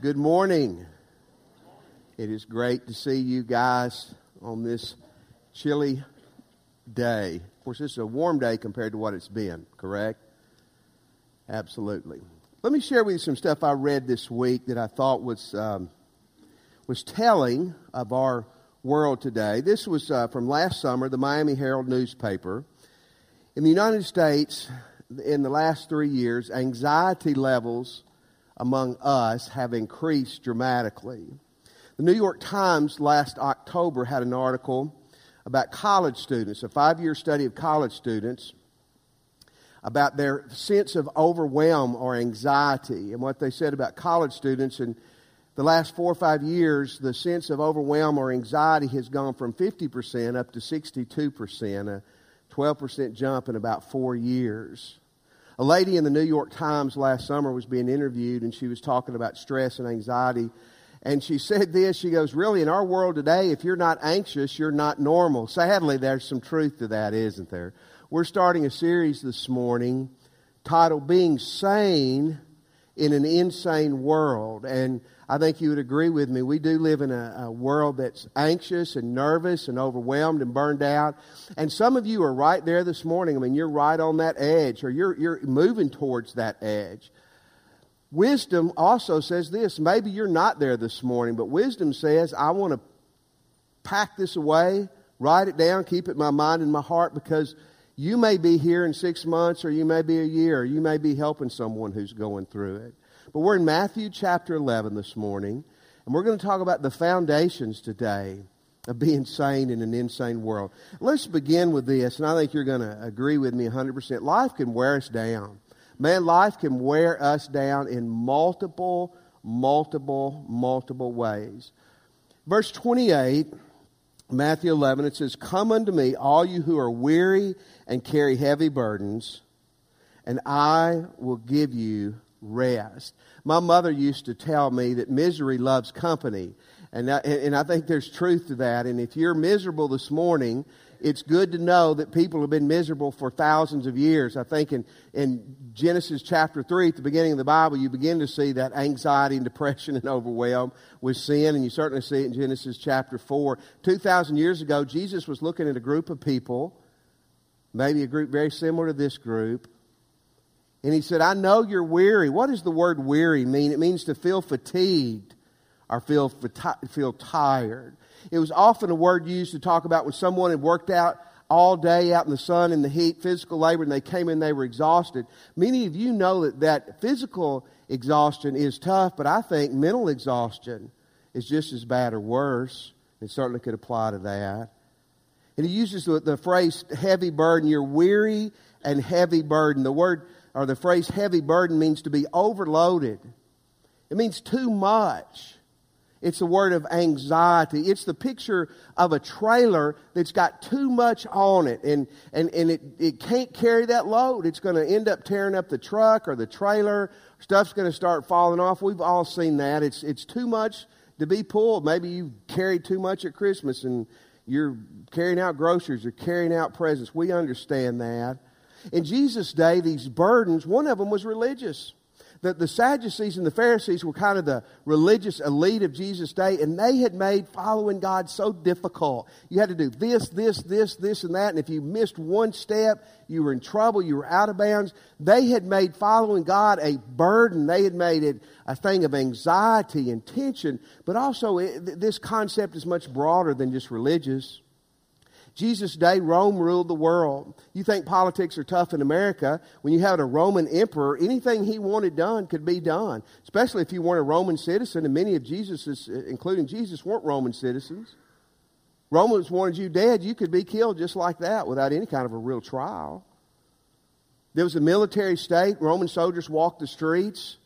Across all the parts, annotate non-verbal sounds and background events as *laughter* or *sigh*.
Good morning. It is great to see you guys on this chilly day. Of course, this is a warm day compared to what it's been, correct? Absolutely. Let me share with you some stuff I read this week that I thought was, um, was telling of our world today. This was uh, from last summer, the Miami Herald newspaper. In the United States, in the last three years, anxiety levels among us have increased dramatically. The New York Times last October had an article about college students, a five year study of college students, about their sense of overwhelm or anxiety. And what they said about college students in the last four or five years, the sense of overwhelm or anxiety has gone from 50% up to 62%, a 12% jump in about four years. A lady in the New York Times last summer was being interviewed and she was talking about stress and anxiety. And she *laughs* said this, she goes, really, in our world today, if you're not anxious, you're not normal. Sadly, there's some truth to that, isn't there? We're starting a series this morning titled Being Sane in an Insane World. And I think you would agree with me. We do live in a, a, world that's anxious and nervous and overwhelmed and burned out. And some of you are right there this morning. I mean, you're right on that edge or you're, you're moving towards that edge. Wisdom also says this. Maybe you're not there this morning, but wisdom says, I want to pack this away, write it down, keep it in my mind and my heart because you may be here in six months or you may be a year. Or you may be helping someone who's going through it. But we're in Matthew chapter 11 this morning, and we're going to talk about the foundations today of being sane in an insane world. Let's begin with this, and I think you're going to agree with me 100%. Life can wear us down. Man, life can wear us down in multiple, multiple, multiple ways. Verse 28, Matthew 11, it says, Come unto me, all you who are weary and carry heavy burdens, and I will give you rest. My mother used to tell me that misery loves company. And, I, and I think there's truth to that. And if you're miserable this morning, it's good to know that people have been miserable for thousands of years. I think in, in Genesis chapter 3, at the beginning of the Bible, you begin to see that anxiety and depression and overwhelm with sin, and you certainly see it in Genesis chapter 4. 2,000 years ago, Jesus was looking at a group of people, maybe a group very similar to this group, and he said, I know you're weary. What does the word weary mean? It means to feel fatigued or feel, feel tired. It was often a word used to talk about when someone had worked out all day out in the sun and the heat, physical labor, and they came in, they were exhausted. Many of you know that, that physical exhaustion is tough, but I think mental exhaustion is just as bad or worse. It certainly could apply to that. And he uses the, the phrase heavy burden. You're weary and heavy burden. The word or the phrase heavy burden means to be overloaded. It means too much. It's a word of anxiety. It's the picture of a trailer that's got too much on it and, and, and it, it can't carry that load. It's going to end up tearing up the truck or the trailer. Stuff's going to start falling off. We've all seen that. It's, it's too much to be pulled. Maybe you carried too much at Christmas and you're carrying out groceries you're carrying out presents. We understand that. In Jesus' day, these burdens, one of them was religious. The, the Sadducees and the Pharisees were kind of the religious elite of Jesus' day, and they had made following God so difficult. You had to do this, this, this, this, and that, and if you missed one step, you were in trouble, you were out of bounds. They had made following God a burden. They had made it a thing of anxiety and tension, but also it, this concept is much broader than just religious. Jesus' day, Rome ruled the world. You think politics are tough in America. When you had a Roman emperor, anything he wanted done could be done, especially if you weren't a Roman citizen, and many of Jesus', including Jesus, weren't Roman citizens. Romans wanted you dead, you could be killed just like that without any kind of a real trial. There was a military state. Roman soldiers walked the streets.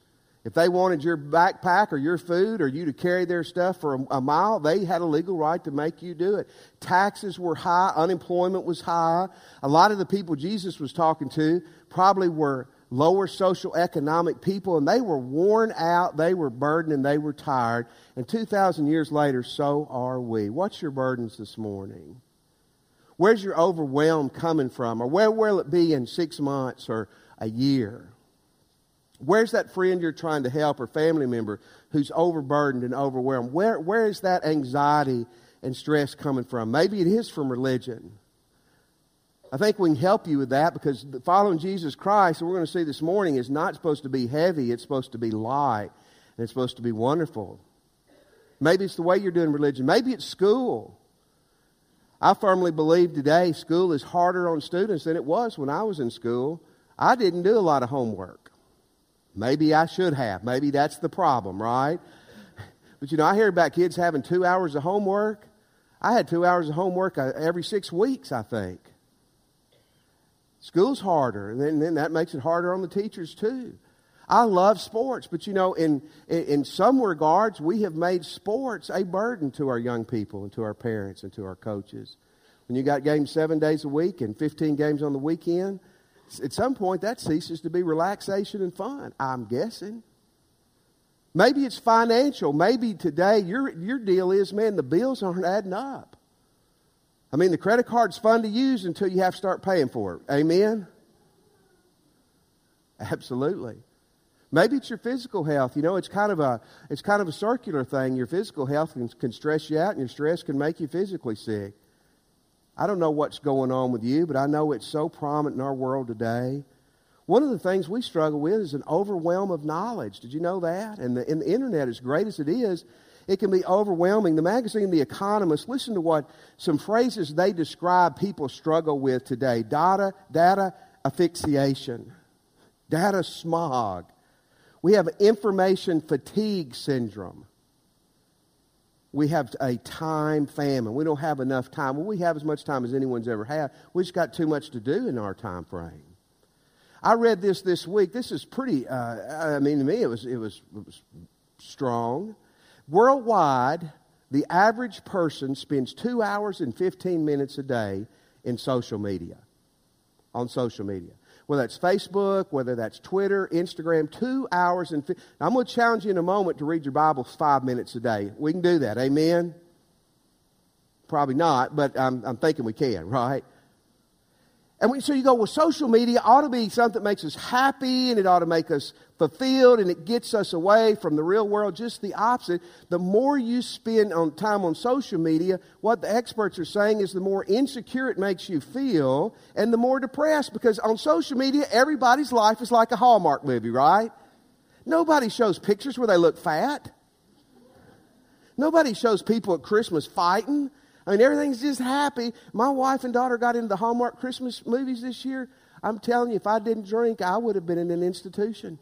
If they wanted your backpack or your food or you to carry their stuff for a, a, mile, they had a legal right to make you do it. Taxes were high, unemployment was high. A lot of the people Jesus was talking to probably were lower social economic people and they were worn out, they were burdened, and they were tired. And 2,000 years later, so are we. What's your burdens this morning? Where's your overwhelm coming from? Or where will it be in six months or a year? Where's that friend you're trying to help or family member who's overburdened and overwhelmed? Where, where is that anxiety and stress coming from? Maybe it is from religion. I think we can help you with that because following Jesus Christ, we're going to see this morning, is not supposed to be heavy. It's supposed to be light and it's supposed to be wonderful. Maybe it's the way you're doing religion. Maybe it's school. I firmly believe today school is harder on students than it was when I was in school. I didn't do a lot of homework. Maybe I should have. Maybe that's the problem, right? But you know, I hear about kids having two hours of homework. I had two hours of homework uh, every six weeks, I think. School's harder, and then, then that makes it harder on the teachers too. I love sports, but you know, in, in, in some regards, we have made sports a burden to our young people and to our parents and to our coaches. When you got games seven days a week and 15 games on the weekend, at some point that ceases to be relaxation and fun, I'm guessing. Maybe it's financial. Maybe today your, your deal is, man, the bills aren't adding up. I mean, the credit card's fun to use until you have to start paying for it. Amen? Absolutely. Maybe it's your physical health. You know, it's kind of a it's kind of a circular thing. Your physical health can, can stress you out, and your stress can make you physically sick. I don't know what's going on with you, but I know it's so prominent in our world today. One of the things we struggle with is an overwhelm of knowledge. Did you know that? And the, and the internet, as great as it is, it can be overwhelming. The magazine The Economist, listen to what some phrases they describe people struggle with today data, data asphyxiation, data smog. We have information fatigue syndrome. We have a time famine. We don't have enough time. Well, we have as much time as anyone's ever had. We just got too much to do in our time frame. I read this this week. This is pretty. Uh, I mean, to me, it was it was, it was strong. Worldwide, the average person spends two hours and 15 minutes a day in social media. On social media. Whether that's Facebook, whether that's Twitter, Instagram, two hours and. Fi- I'm going to challenge you in a moment to read your Bible five minutes a day. We can do that. Amen? Probably not, but I'm, I'm thinking we can, *laughs* right? And we, so you go, well, social media ought to be something that makes us happy and it ought to make us fulfilled and it gets us away from the real world. Just the opposite. The more you spend on time on social media, what the experts are saying is the more insecure it makes you feel and the more depressed because on social media, everybody's life is like a Hallmark movie, right? Nobody shows pictures where they look fat. Nobody shows people at Christmas fighting. I mean, everything's just happy. My wife and daughter got into the Hallmark Christmas movies this year. I'm telling you, if I didn't drink, I would have been in an institution.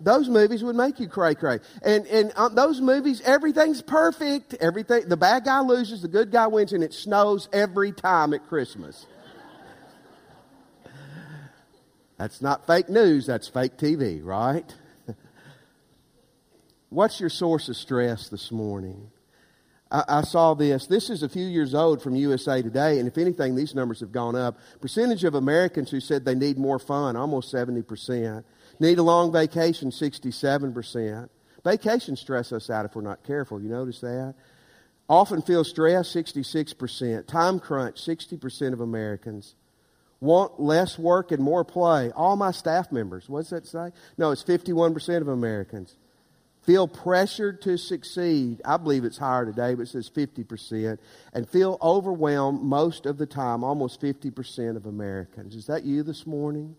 Those movies would make you cray cray. And and um, those movies, everything's perfect. Everything the bad guy loses, the good guy wins, and it snows every time at Christmas. that's not fake news. That's fake TV, right? *laughs* What's your source of stress this morning? I, I, saw this. This is a few years old from USA Today, and if anything, these numbers have gone up. Percentage of Americans who said they need more fun, almost 70%. Need a long vacation, 67%. Vacations stress us out if we're not careful. You notice that? Often feel stress, 66%. Time crunch, 60% of Americans. Want less work and more play. All my staff members. What's that say? No, it's 51% of Americans feel pressured to succeed. I believe it's higher today, but it says 50%. And feel overwhelmed most of the time, almost 50% of Americans. Is that you this morning?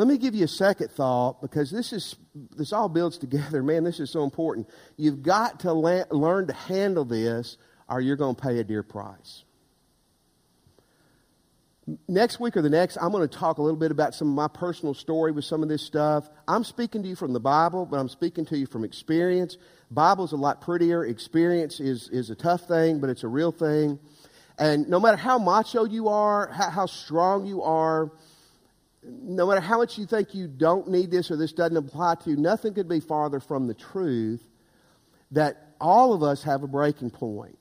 Let me give you a second thought because this is this all builds together. *laughs* Man, this is so important. You've got to la- learn to handle this, or you're going to pay a dear price next week or the next, I'm going to talk a little bit about some of my personal story with some of this stuff. I'm speaking to you from the Bible, but I'm speaking to you from experience. Bible's a lot prettier. Experience is, is a tough thing, but it's a real thing. And no matter how macho you are, how, how strong you are, no matter how much you think you don't need this or this doesn't apply to you, nothing could be farther from the truth that all of us have a breaking point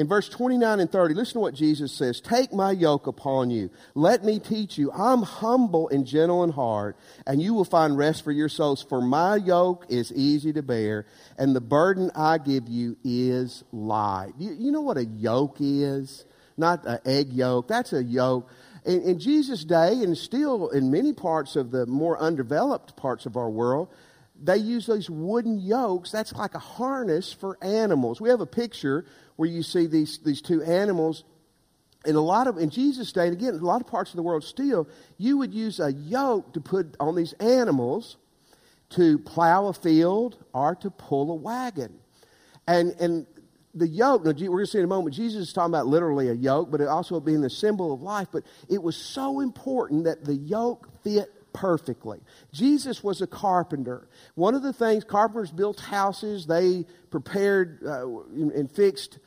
in verse 29 and 30, listen to what Jesus says Take my yoke upon you. Let me teach you. I'm humble and gentle in heart, and you will find rest for your souls. For my yoke is easy to bear, and the burden I give you is light. You, you know what a yoke is? Not an egg yolk. That's a yoke. In, in Jesus' day, and still in many parts of the more undeveloped parts of our world, they use these wooden yokes. That's like a harness for animals. We have a picture where you see these, these two animals. In a lot of, in Jesus' day, and again, a lot of parts of the world still, you would use a yoke to put on these animals to plow a field or to pull a wagon. And, and the yoke, now, we're going to see in a moment, Jesus is talking about literally a yoke, but it also being the symbol of life. But it was so important that the yoke fit perfectly. Jesus was a carpenter. One of the things, carpenters built houses, they prepared uh, and fixed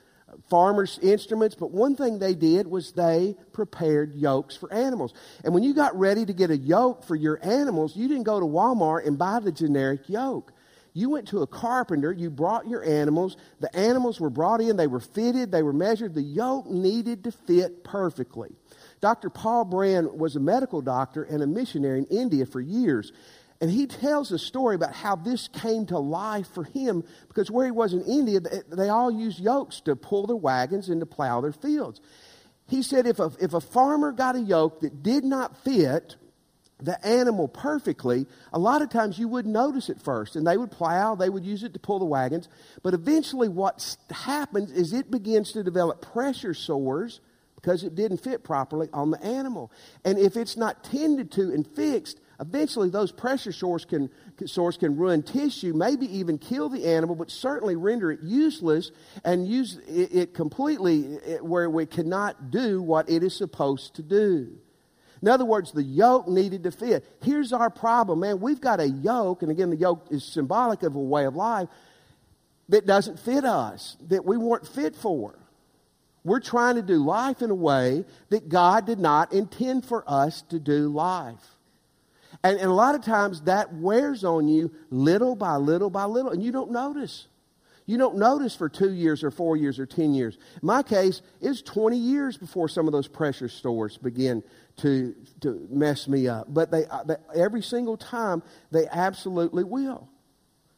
farmers' instruments, but one thing they did was they prepared yokes for animals. And when you got ready to get a yoke for your animals, you didn't go to Walmart and buy the generic yoke. You went to a carpenter, you brought your animals, the animals were brought in, they were fitted, they were measured, the yoke needed to fit perfectly. Dr. Paul Brand was a medical doctor and a missionary in India for years. And he tells a story about how this came to life for him because where he was in India, they all used yokes to pull their wagons and to plow their fields. He said if a, if a farmer got a yoke that did not fit the animal perfectly, a lot of times you wouldn't notice it first. And they would plow, they would use it to pull the wagons. But eventually, what happens is it begins to develop pressure sores because it didn't fit properly on the animal. And if it's not tended to and fixed, eventually those pressure sores can, sores can ruin tissue, maybe even kill the animal, but certainly render it useless and use it, it completely where we cannot do what it is supposed to do. In other words, the yoke needed to fit. Here's our problem, man. We've got a yoke, and again, the yoke is symbolic of a way of life that doesn't fit us, that we weren't fit for. We're trying to do life in a way that God did not intend for us to do life. And, and, a lot of times that wears on you little by little by little, and you don't notice. You don't notice for two years or four years or 10 years. In my case, it's 20 years before some of those pressure sores begin to, to mess me up. But they, uh, they, every single time, they absolutely will.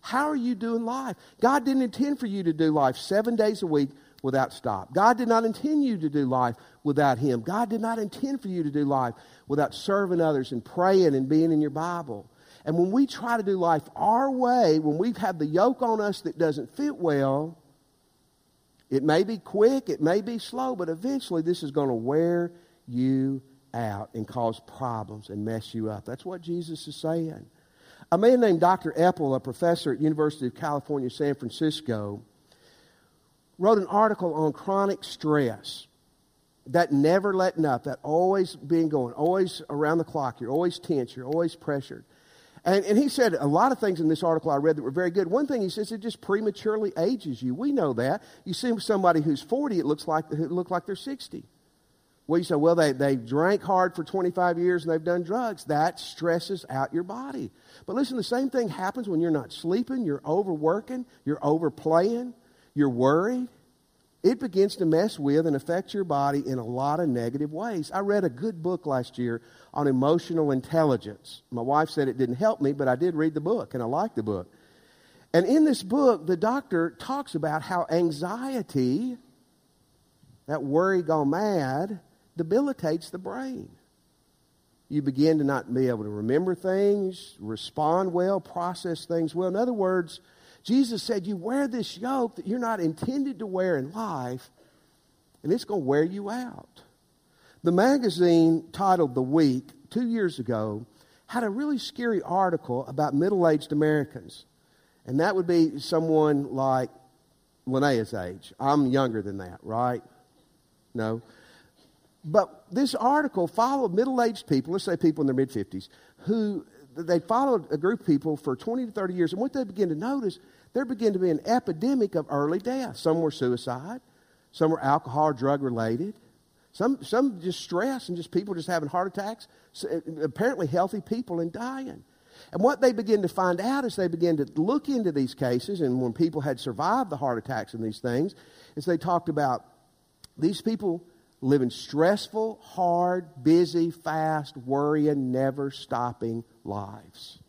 How are you doing life? God didn't intend for you to do life seven days a week without stop. God did not intend you to do life without Him. God did not intend for you to do life without serving others and praying and being in your Bible. And when we try to do life our way, when we've had the yoke on us that doesn't fit well, it may be quick, it may be slow, but eventually this is going to wear you out and cause problems and mess you up. That's what Jesus is saying. A man named Dr. Epel, a professor at University of California, San Francisco, wrote an article on chronic stress. That never letting up, that always being going, always around the clock. You're always tense, you're always pressured. And, and he said a lot of things in this article I read that were very good. One thing he says, it just prematurely ages you. We know that. You see somebody who's 40, it looks like, it look like they're 60. Well, you say, well, they, they drank hard for 25 years and they've done drugs. That stresses out your body. But listen, the same thing happens when you're not sleeping, you're overworking, you're overplaying, you're worried. It begins to mess with and affect your body in a lot of negative ways. I read a good book last year on emotional intelligence. My wife said it didn't help me, but I did read the book and I liked the book. And in this book, the doctor talks about how anxiety, that worry gone mad, debilitates the brain. You begin to not be able to remember things, respond well, process things well. In other words, Jesus said, You wear this yoke that you're not intended to wear in life, and it's going to wear you out. The magazine titled The Week two years ago had a really scary article about middle aged Americans. And that would be someone like Linnea's age. I'm younger than that, right? No. But this article followed middle aged people, let's say people in their mid 50s, who they followed a group of people for 20 to 30 years. And what they began to notice, there began to be an epidemic of early death. Some were suicide, some were alcohol or drug related, some, some just stress and just people just having heart attacks, so, apparently healthy people and dying. And what they began to find out as they began to look into these cases, and when people had survived the heart attacks and these things, is they talked about these people living stressful, hard, busy, fast, worrying, never stopping lives.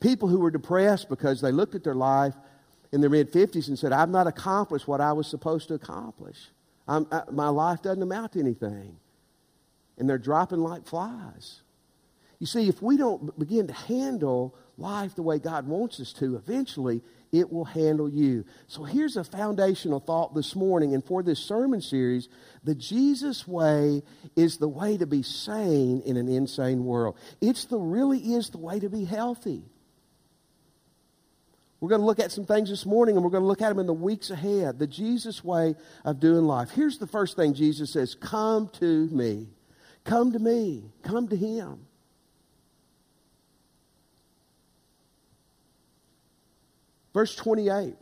People who were depressed because they looked at their life in their mid 50s and said, I've not accomplished what I was supposed to accomplish. I, uh, my life doesn't amount to anything. and they're dropping like flies. You see, if we don't begin to handle life the way God wants us to, eventually it will handle you. So here's a foundational thought this morning and for this sermon series the Jesus way is the way to be sane in an insane world. It's the really is the way to be healthy. We're going to look at some things this morning and we're going to look at them in the weeks ahead. The Jesus way of doing life. Here's the first thing Jesus says Come to me. Come to me. Come to Him. Verse 28.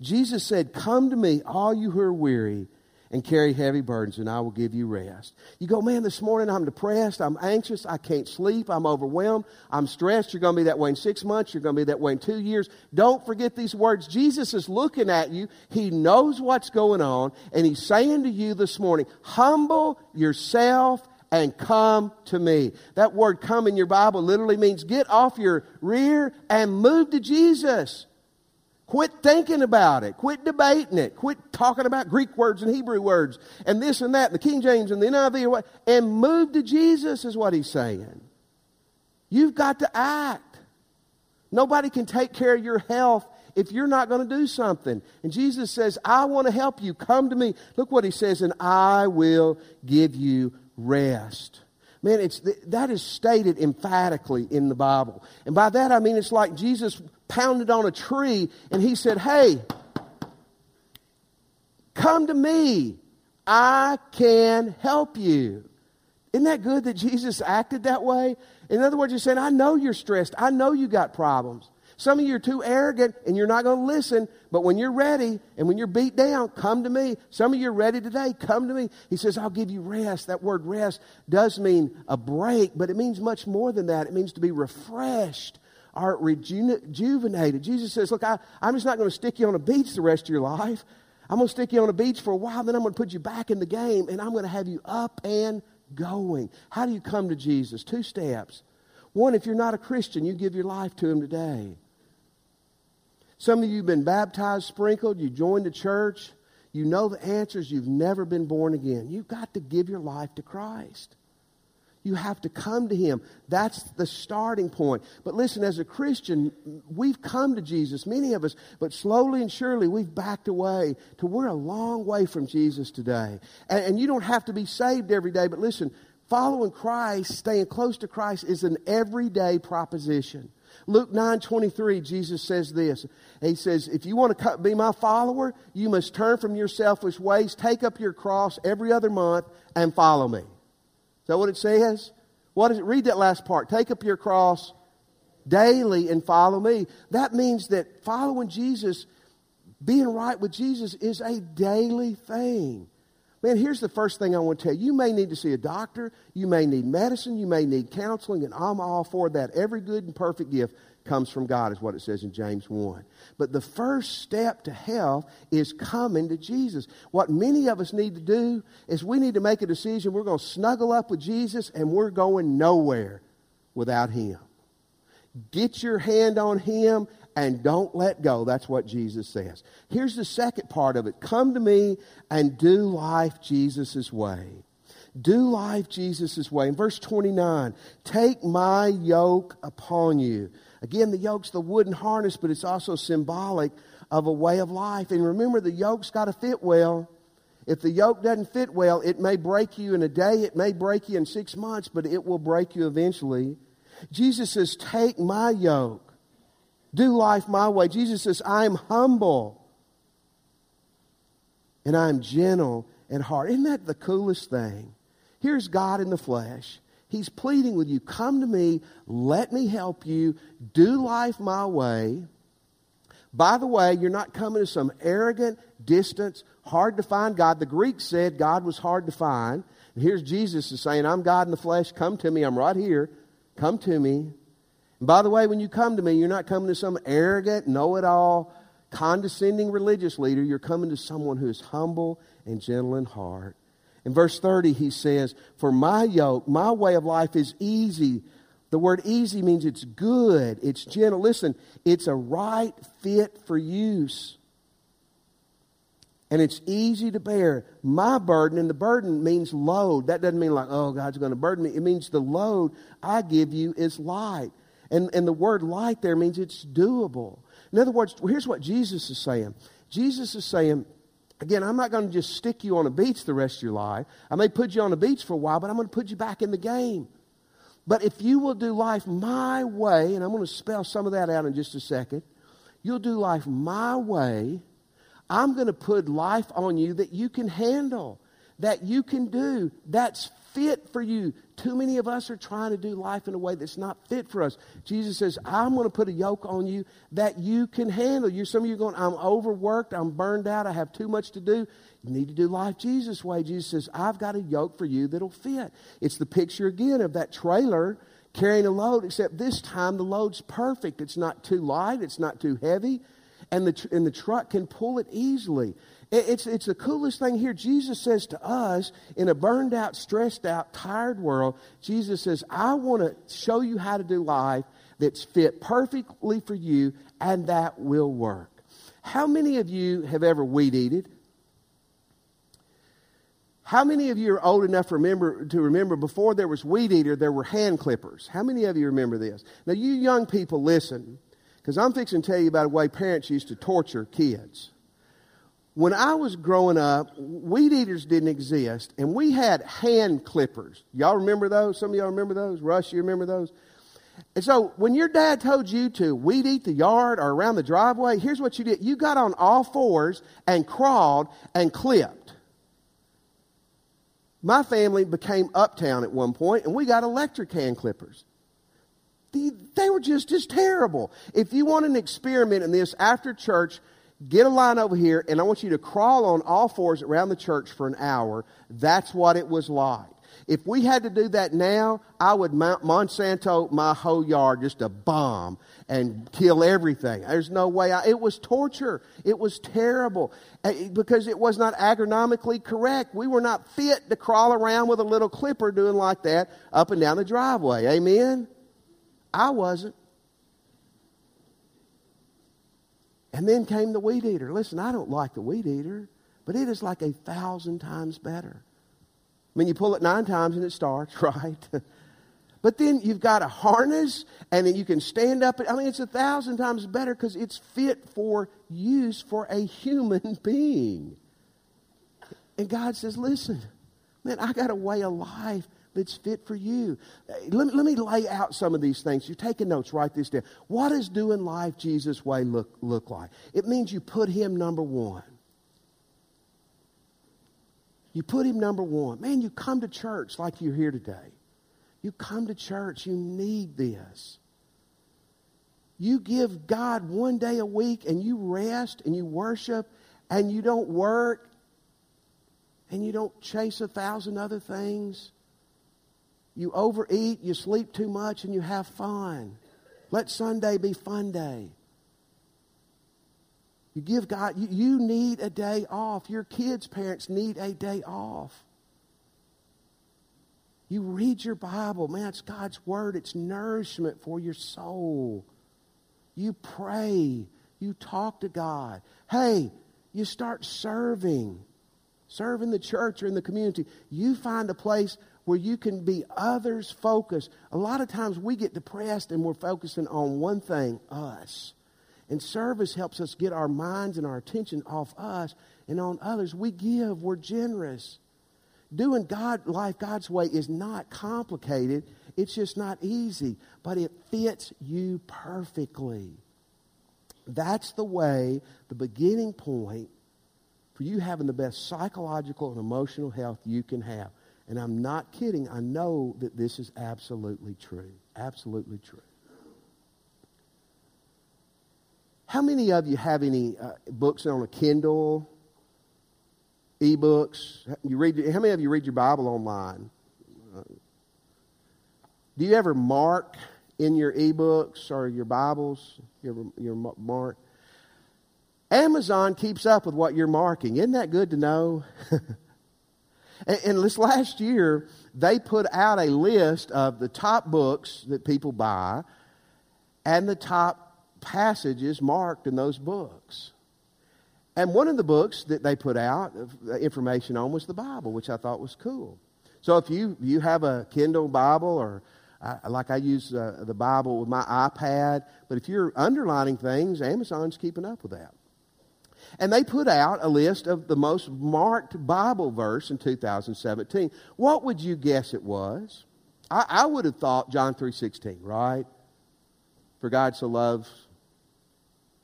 Jesus said, Come to me, all you who are weary and carry heavy burdens, and I will give you rest. You go, man, this morning I'm depressed, I'm anxious, I can't sleep, I'm overwhelmed, I'm stressed. You're going to be that way in six months, you're going to be that way in two years. Don't forget these words. Jesus is looking at you, He knows what's going on, and He's saying to you this morning, humble yourself and come to me. That word come in your Bible literally means get off your rear and move to Jesus. Quit thinking about it. Quit debating it. Quit talking about Greek words and Hebrew words and this and that and the King James and the NIV and move to Jesus is what he's saying. You've got to act. Nobody can take care of your health if you're not going to do something. And Jesus says, I want to help you. Come to me. Look what he says, and I will give you rest. Man, it's, that is stated emphatically in the Bible. And by that I mean it's like Jesus pounded on a tree and he said, Hey, come to me. I can help you. Isn't that good that Jesus acted that way? In other words, he's saying, I know you're stressed. I know you got problems. Some of you are too arrogant and you're not going to listen. But when you're ready and when you're beat down, come to me. Some of you are ready today. Come to me. He says, I'll give you rest. That word rest does mean a break, but it means much more than that. It means to be refreshed or rejuvenated. Jesus says, Look, I, I'm just not going to stick you on a beach the rest of your life. I'm going to stick you on a beach for a while, then I'm going to put you back in the game, and I'm going to have you up and going. How do you come to Jesus? Two steps. One, if you're not a Christian, you give your life to Him today. Some of you have been baptized, sprinkled, you joined the church, you know the answers, you've never been born again. You've got to give your life to Christ. You have to come to Him. That's the starting point. But listen, as a Christian, we've come to Jesus, many of us, but slowly and surely we've backed away to we're a long way from Jesus today. And, and you don't have to be saved every day, but listen, following Christ, staying close to Christ is an everyday proposition. Luke 9 23, Jesus says this. He says, If you want to be my follower, you must turn from your selfish ways, take up your cross every other month, and follow me. Is that what it says? What is it? Read that last part. Take up your cross daily and follow me. That means that following Jesus, being right with Jesus, is a daily thing. Man, here's the first thing I want to tell you. You may need to see a doctor. You may need medicine. You may need counseling, and I'm all for that. Every good and perfect gift comes from God, is what it says in James 1. But the first step to health is coming to Jesus. What many of us need to do is we need to make a decision. We're going to snuggle up with Jesus, and we're going nowhere without Him. Get your hand on Him and don't let go. That's what Jesus says. Here's the second part of it come to me and do life Jesus' way. Do life Jesus' way. In verse 29, take my yoke upon you. Again, the yoke's the wooden harness, but it's also symbolic of a way of life. And remember, the yoke's got to fit well. If the yoke doesn't fit well, it may break you in a day, it may break you in six months, but it will break you eventually. Jesus says, Take my yoke do life my way. Jesus says, I am humble and I am gentle and hard. Isn't that the coolest thing? Here's God in the flesh. He's pleading with you, come to me, let me help you, do life my way. By the way, you're not coming to some arrogant, distant, hard to find God. The Greeks said God was hard to find. And here's Jesus is saying, I'm God in the flesh, come to me, I'm right here, come to me. And by the way, when you come to me, you're not coming to some arrogant, know it all, condescending religious leader. You're coming to someone who is humble and gentle in heart. In verse 30, he says, For my yoke, my way of life is easy. The word easy means it's good, it's gentle. Listen, it's a right fit for use. and it's easy to bear. My burden, and the burden means load. That doesn't mean like, oh, God's going to burden me. It means the load I give you is light. And, and the word light there means it's doable. In other words, here's what Jesus is saying Jesus is saying, again, I'm not going to just stick you on a beach the rest of your life. I may put you on a beach for a while, but I'm going to put you back in the game. But if you will do life my way, and I'm going to spell some of that out in just a second, you'll do life my way I'm going to put life on you that you can handle, that you can do, that's fit for you. Too many of us are trying to do life in a way that's not fit for us. Jesus says, I'm going to put a yoke on you that you can handle. You, some of you are going, I'm overworked, I'm burned out, I have too much to do. You need to do life Jesus' way. Jesus says, I've got a yoke for you that'll fit. It's the picture again of that trailer carrying a load, except this time the load's perfect. It's not too light, it's not too heavy and the, and the truck can pull it easily. It, it's, it's the coolest thing here. Jesus says to us, in a burned out, stressed out, tired world, Jesus says, I want to show you how to do life that's fit perfectly for you, and that will work. How many of you have ever weed eated? How many of you are old enough to remember, to remember before there was weed eater, there were hand clippers? How many of you remember this? Now, you young people, listen. Because I'm fixing to tell you about a way parents used to torture kids. When I was growing up, weed eaters didn't exist, and we had hand clippers. Y'all remember those? Some of y'all remember those? Russ, you remember those? And so when your dad told you to weed eat the yard or around the driveway, here's what you did. You got on all fours and crawled and clipped. My family became uptown at one point, and we got electric hand clippers they were just as terrible. If you want an experiment in this after church, get a line over here, and I want you to crawl on all fours around the church for an hour. That's what it was like. If we had to do that now, I would mount Monsanto my whole yard just a bomb and kill everything. There's no way. I, it was torture. It was terrible eh, because it was not ergonomically correct. We were not fit to crawl around with a little clipper doing like that up and down the driveway. Amen. I wasn't. And then came the weed eater. Listen, I don't like the weed eater, but it is like a thousand times better. I mean, you pull it nine times and it starts, *laughs* right? but then you've got a harness and then you can stand up. I mean, it's a thousand times better because it's fit for use for a human *laughs* being. And God says, listen, man, I got a way of life that's fit for you. Uh, let, let me lay out some of these things. You're taking notes, write this down. What does doing life Jesus' way look, look like? It means you put him number one. You put him number one. Man, you come to church like you're here today. You come to church, you need this. You give God one day a week and you rest and you worship and you don't work and you don't chase a thousand other things. You overeat, you sleep too much, and you have fun. Let Sunday be fun day. You give God, you, you need a day off. Your kids' parents need a day off. You read your Bible. Man, it's God's Word, it's nourishment for your soul. You pray. You talk to God. Hey, you start serving. Serve in the church or in the community. You find a place where you can be others focused. A lot of times we get depressed and we're focusing on one thing, us. And service helps us get our minds and our attention off us and on others. We give, we're generous. Doing God life God's way is not complicated. It's just not easy, but it fits you perfectly. That's the way, the beginning point for you having the best psychological and emotional health you can have. And I'm not kidding. I know that this is absolutely true. Absolutely true. How many of you have any uh, books on a Kindle, e-books? You read? How many of you read your Bible online? Uh, do you ever mark in your e-books or your Bibles? You your mark? Amazon keeps up with what you're marking. Isn't that good to know? *laughs* And, this last year, they put out a list of the top books that people buy and the top passages marked in those books. And one of the books that they put out uh, information on was the Bible, which I thought was cool. So if you, you have a Kindle Bible or I, like I use uh, the Bible with my iPad, but if you're underlining things, Amazon's keeping up with that. And they put out a list of the most marked Bible verse in 2017. What would you guess it was? I, I would have thought John 3.16, right? For God so loves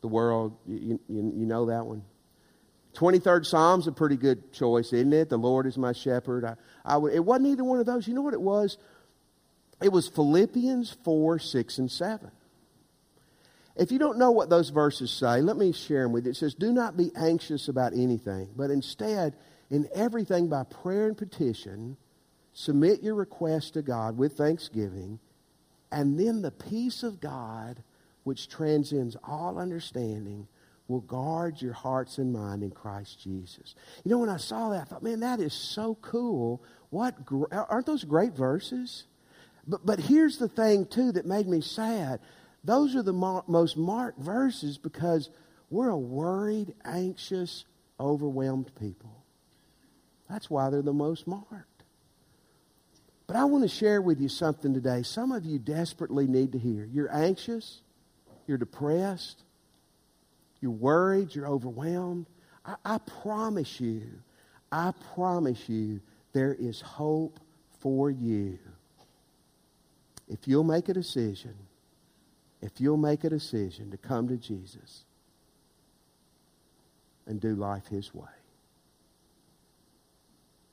the world. You, you, you know that one? 23rd Psalm's a pretty good choice, isn't it? The Lord is my shepherd. I, I would, it wasn't either one of those. You know what it was? It was Philippians 4, 6, and 7. If you don't know what those verses say, let me share them with you. It says, Do not be anxious about anything, but instead, in everything by prayer and petition, submit your request to God with thanksgiving, and then the peace of God, which transcends all understanding, will guard your hearts and mind in Christ Jesus. You know, when I saw that, I thought, man, that is so cool. What aren't those great verses? But, but here's the thing, too, that made me sad. Those are the mo- most marked verses because we're a worried, anxious, overwhelmed people. That's why they're the most marked. But I want to share with you something today. Some of you desperately need to hear. You're anxious, you're depressed, you're worried, you're overwhelmed. I, I promise you, I promise you, there is hope for you if you'll make a decision, if you'll make a decision to come to Jesus and do life His way.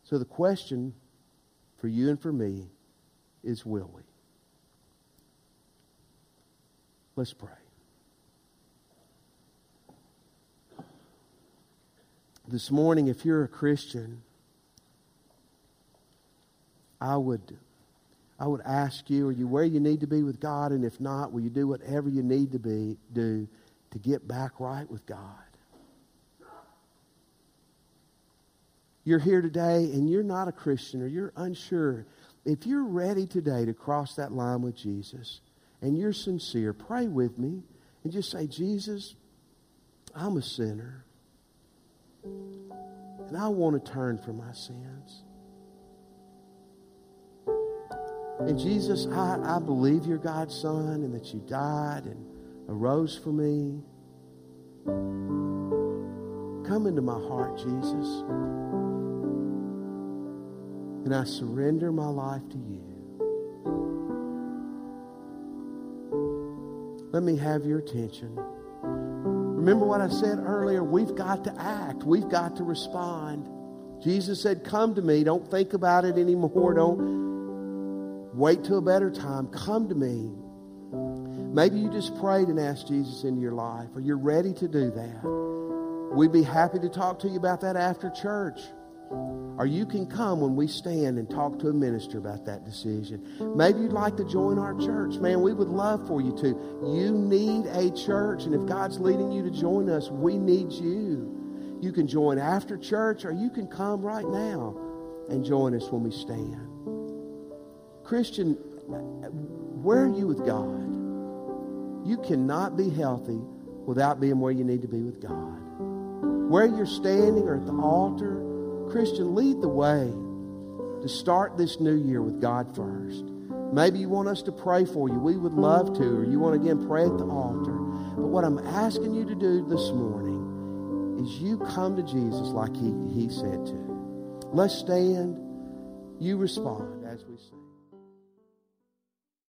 So the question for you and for me is will we? Let's pray. This morning, if you're a Christian, I would I would ask you, are you where you need to be with God? And if not, will you do whatever you need to be do to get back right with God? You're here today and you're not a Christian or you're unsure. If you're ready today to cross that line with Jesus and you're sincere, pray with me and just say, Jesus, I'm a sinner. And I want to turn from my sins. And Jesus, I, I believe you're God's Son and that you died and arose for me. Come into my heart, Jesus. And I surrender my life to you. Let me have your attention. Remember what I said earlier? We've got to act, we've got to respond. Jesus said, Come to me. Don't think about it anymore. Don't Wait till a better time. Come to me. Maybe you just prayed and asked Jesus into your life, or you're ready to do that. We'd be happy to talk to you about that after church. Or you can come when we stand and talk to a minister about that decision. Maybe you'd like to join our church. Man, we would love for you to. You need a church, and if God's leading you to join us, we need you. You can join after church, or you can come right now and join us when we stand. Christian, where are you with God? You cannot be healthy without being where you need to be with God. Where you're standing or at the altar, Christian, lead the way to start this new year with God first. Maybe you want us to pray for you. We would love to. Or you want to again pray at the altar. But what I'm asking you to do this morning is you come to Jesus like he, he said to. Let's stand. You respond as we sing.